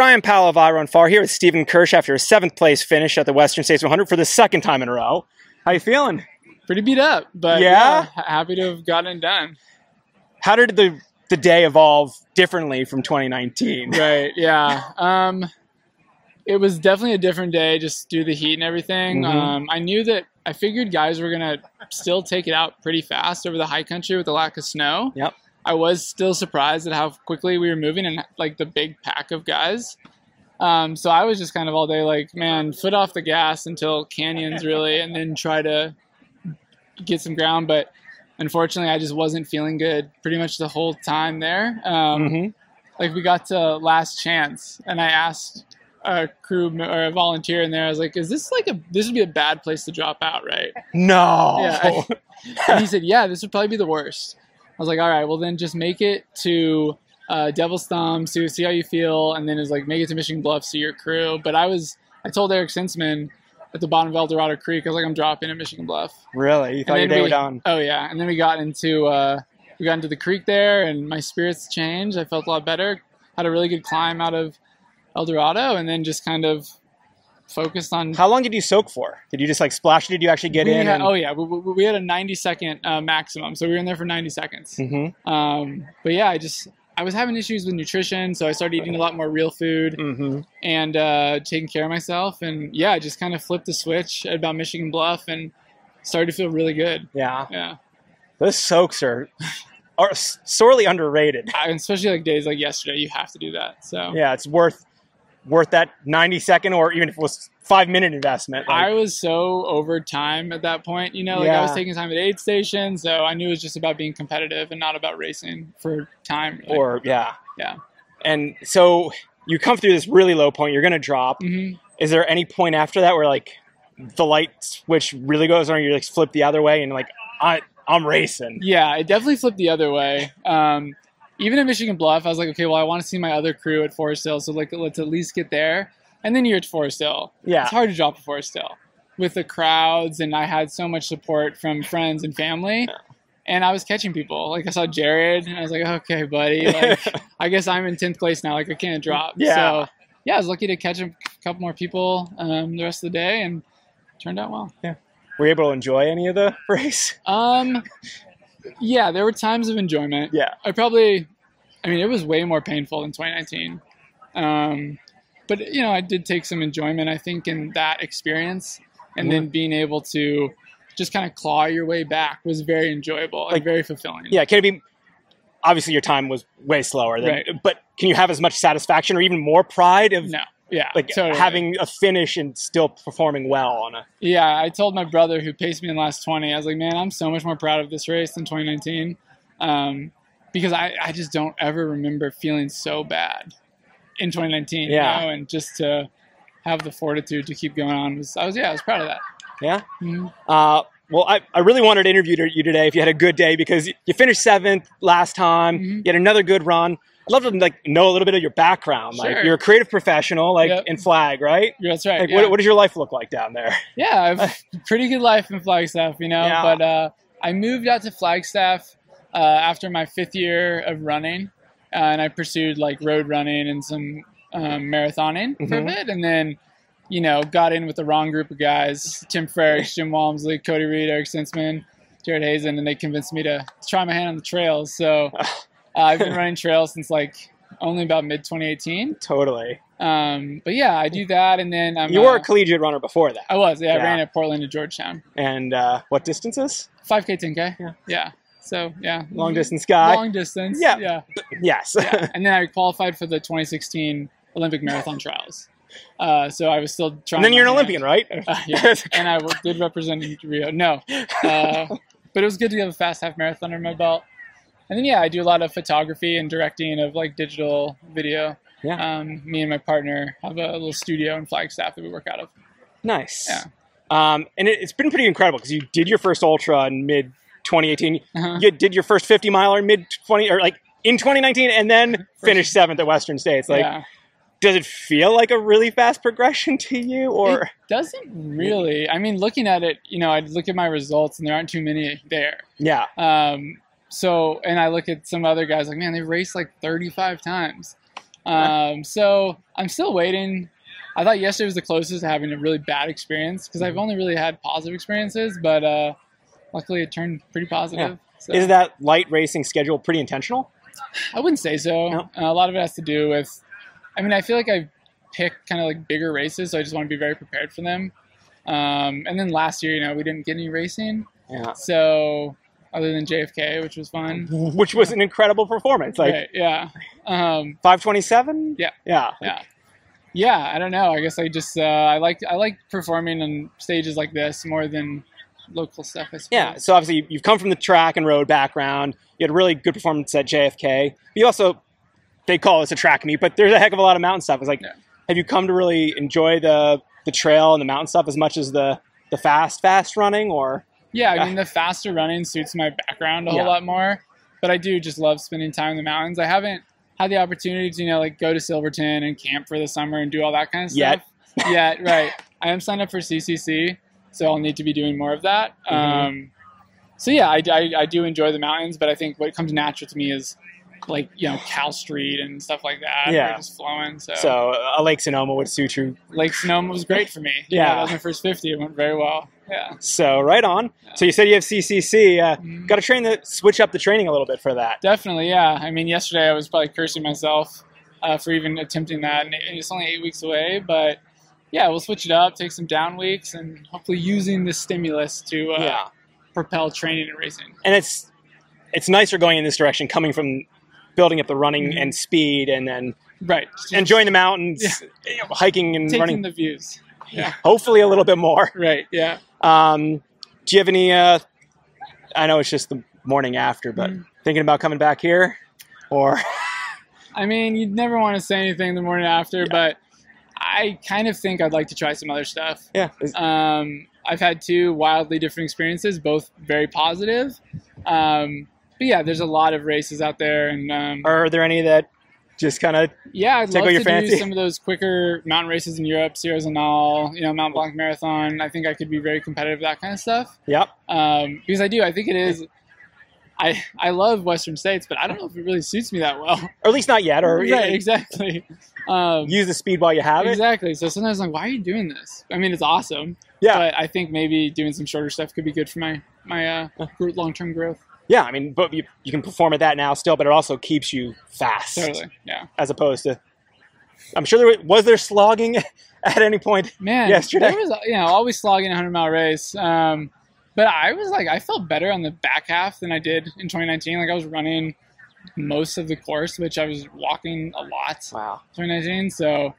Bryon Powell of iRunFar here with Stephen Kersh after a seventh place finish at the Western States 100 for the second time in a row. How you feeling? Pretty beat up, but Yeah? yeah, happy to have gotten it done. How did the the day evolve differently from 2019? Right, yeah. Um, it was definitely a different day, just due to the heat and everything. Mhm. Um, I knew that I figured guys were gonna still take it out pretty fast over the high country with the lack of snow. Yep. I was still surprised at how quickly we were moving and like the big pack of guys. Um, so I was just kind of all day like, man, foot off the gas until canyons really, and then try to get some ground. But unfortunately, I just wasn't feeling good pretty much the whole time there. Um, Mhm. Like we got to last chance, and I asked a crew or a volunteer in there, I was like, "Is this like a this would be a bad place to drop out, right?" No. Yeah, and he said, "Yeah, this would probably be the worst." I was like, "All right, well then just make it to uh, Devil's Thumb, see see how you feel, and then is like make it to Michigan Bluff, see your crew." But I was, I told Eric Senseman at the bottom of El Dorado Creek, I was like, "I'm dropping at Michigan Bluff." really? You thought your day we- was done? Oh yeah, and then we got into uh, we got into the creek there, and my spirits changed. I felt a lot better. Had a really good climb out of El Dorado, and then just kind of focused on How long did you soak for? Did you just like splash? Did you actually get we in? had- and- oh yeah, we, we, we had a 90 second uh, maximum, so we were in there for 90 seconds. Mhm. Um, but yeah, I just I was having issues with nutrition, so I started eating a lot more real food Mhm. and uh, taking care of myself. And yeah, I just kind of flipped the switch at about Michigan Bluff and started to feel really good. Yeah. Yeah, Those soaks are are sorely underrated. Especially like days like yesterday, you have to do that. So Yeah, it's worth worth that 90 second or even if it was 5 minute investment. like- I was so over time at that point, you know, like I was taking time at aid station, so I knew it was just about being competitive and not about racing for time. really. or yeah. Yeah. And so you come through this really low point, you're to drop. Mhm. Is there any point after that where like the light switch really goes on you like flip the other way and like I I'm racing. Yeah, it definitely flipped the other way. Um, even at Michigan Bluff, I was like, okay, well, I want to see my other crew at Forest Hill, so like, let's at least get there. And then you're at Forest Hill. Yeah. It's hard to drop at Forest Hill with the crowds, and I had so much support from friends and family. And I was catching people. Like I saw Jared, and I was like, okay, buddy. Like, I guess I'm in tenth place now. Like I can't drop. Yeah. So yeah, I was lucky to catch a couple more people um, the rest of the day, and turned out well. Yeah. Were you able to enjoy any of the race? Um, yeah, there were times of enjoyment. Yeah. I probably, I mean, it was way more painful than 2019. Um, but you know, I did take some enjoyment, I think, in that experience, and then being able to just kind of claw your way back was very enjoyable and Like- very fulfilling. Yeah, can it be obviously your time was way slower than Right. but can you have as much satisfaction or even more pride of No. Yeah. like totally. having a finish and still performing well on a Yeah, I told my brother who paced me in the last 20, I was like, man, I'm so much more proud of this race than 2019. Um, because I, I just don't ever remember feeling so bad in 2019. Yeah. You know? And just to have the fortitude to keep going on was, I was, yeah, I was proud of that. yeah Mhm. uh well, I, I really wanted to interview you today if you had a good day because you finished seventh last time. Mhm. You had another good run. I'd love to like know a little bit of your background. Like Sure. you're a creative professional, like Yep. in flag, right? Yeah, that's right. Like yeah. what, what does your life look like down there? yeah, I've pretty good life in Flagstaff, you know. Yeah. But uh, I moved out to Flagstaff uh, after my fifth year of running, uh, and I pursued like road running and some um, marathoning for a Mhm. bit, and then you know got in with the wrong group of guys: Tim Freriks, Jim Walmsley, Cody Reed, Eric Senseman, Jared Hazen, and they convinced me to try my hand on the trails. So uh, I've been running trails since like only about mid 2018. Totally. Um, but yeah, I do that, and then I'm You were uh, a collegiate runner before that. I was, yeah, Yeah. I ran at Portland to Georgetown. And uh, what distances? 5K, 10K. Yeah. Yeah. So, yeah. Long distance guy. Long distance. Yeah. Yeah. yes. yeah. And then I qualified for the 2016 Olympic marathon trials. Uh, so I was still trying. and then you're an Olympian, right? Uh, yeah. and I did represent Rio. No. Uh, but it was good to have a fast half marathon under my belt. And then, yeah, I do a lot of photography and directing of like digital video. Yeah. Um, me and my partner have a little studio in Flagstaff that we work out of. Nice. Yeah. Um, and it, it's been pretty incredible because you did your first ultra in mid 2018. Uh-huh. You did your first 50 miler mid 20 or like in 2019, and then finished seventh at Western States. Like, yeah. does it feel like a really fast progression to you, or it doesn't really. I mean, looking at it, you know, I look at my results and there aren't too many there. yeah, Um, so, and I look at some other guys like, man, they raced like 35 times. Um, so I'm still waiting. I thought yesterday was the closest to having a really bad experience because I've only really had positive experiences, but uh, luckily it turned pretty positive. So. Is that light racing schedule pretty intentional? I wouldn't say so. No. Uh, a lot of it has to do with. I mean, I feel like I pick kind of like bigger races, so I just want to be very prepared for them. Um, and then last year, you know, we didn't get any racing, Yeah. so other than JFK, which was fun. Which was an incredible performance. Like right, yeah. Um, 527? Yeah. Yeah. yeah. Yeah, I don't know. I guess I just uh, I like I like performing on stages like this more than local stuff. I suppose. Yeah. So obviously you've come from the track and road background. You had a really good performance at JFK. But you also, they call this a track meet, but there's a heck of a lot of mountain stuff. It's like, Yeah. have you come to really enjoy the the trail and the mountain stuff as much as the the fast fast running or? Yeah, I mean the faster running suits my background a whole Yeah. lot more, but I do just love spending time in the mountains. I haven't had the opportunity to you know like go to Silverton and camp for the summer and do all that kind of stuff. Yet, Yet, right? I am signed up for CCC, so I'll need to be doing more of that. Mhm. Um, so yeah, I, I, I do enjoy the mountains, but I think what comes natural to me is like you know Cal Street and stuff like that. Yeah. Just flowing. So, So a Lake Sonoma would suit you. Lake Sonoma was great for me. Yeah. that was my first fifty. It went very well. Yeah. So right on. So you said you have CCC. Uh, Mhm. Got to train the switch up the training a little bit for that. Definitely, yeah. I mean, yesterday I was probably cursing myself uh, for even attempting that, and it's only eight weeks away. But yeah, we'll switch it up, take some down weeks, and hopefully using the stimulus to uh, yeah. propel training and racing. and it's it's nicer going in this direction, coming from building up the running Mhm. and speed, and then Right. Enjoying the mountains, know, hiking and taking running. the views. Yeah. Hopefully, a little bit more. Right. Yeah. Um, do you have any? Uh, I know it's just the morning after, but Mhm. thinking about coming back here, or I mean, you'd never want to say anything the morning after, but I kind of think I'd like to try some other stuff. yeah, Um, I've had two wildly different experiences, both very positive. Um, but yeah, there's a lot of races out there, and um, are there any that just kind of yeah, I'd love your to fancy? do some of those quicker mountain races in Europe, Sierre-Zinal, you know, Mount Blanc Marathon. I think I could be very competitive that kind of stuff yep? um, because I do. I think it is. I I love Western states, but I don't know if it really suits me that well. Or at least not yet, or right, exactly. Um, use the speed while you have it. Exactly. So sometimes I'm like, why are you doing this? I mean, it's awesome. Yeah. But I think maybe doing some shorter stuff could be good for my my uh, long term growth. Yeah, I mean, but you, you can perform at that now still, but it also keeps you fast, Totally. Yeah. as opposed to. I'm sure there was, was there slogging at any point. Man, Yesterday. there was you know always slogging a hundred mile race. Um, but I was like, I felt better on the back half than I did in 2019. Like I was running most of the course, which I was walking a lot. Wow, 2019. So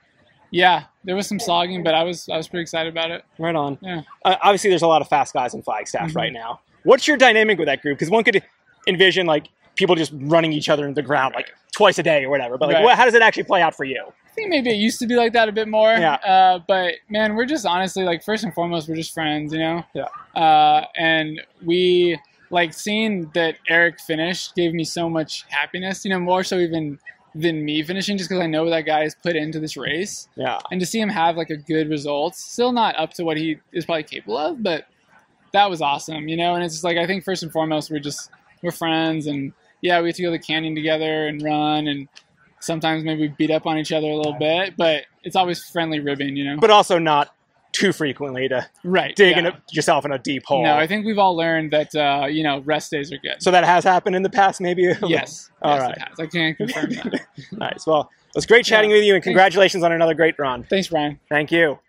yeah, there was some slogging, but I was I was pretty excited about it. right on. Yeah. Uh, obviously, there's a lot of fast guys in Flagstaff Mhm. right now. What's your dynamic with that group? Because one could envision like people just running each other into the ground like twice a day or whatever. But like, Right. what, how does it actually play out for you? I think maybe it used to be like that a bit more. Yeah. Uh, but man, we're just honestly like first and foremost, we're just friends, you know. Yeah. Uh, and we like seeing that Eric finished gave me so much happiness, you know, more so even than me finishing, just because I know what that guy has put into this race, Yeah, and to see him have like a good result, still not up to what he is probably capable of, but that was awesome, you know. And it's just like I think first and foremost, we're just we're friends, and yeah, we get to go to the canyon together and run and sometimes maybe we beat up on each other a little bit, but it's always friendly ribbing, you know. but also not too frequently to right. dig yeah. in a, yourself in a deep hole. No, I think we've all learned that uh, you know rest days are good. so that has happened in the past, maybe. yes, All yes, right. it has. I can confirm that. nice. Well, it was great chatting Yeah. with you, and congratulations on another great run. Thanks, Bryon. Thank you.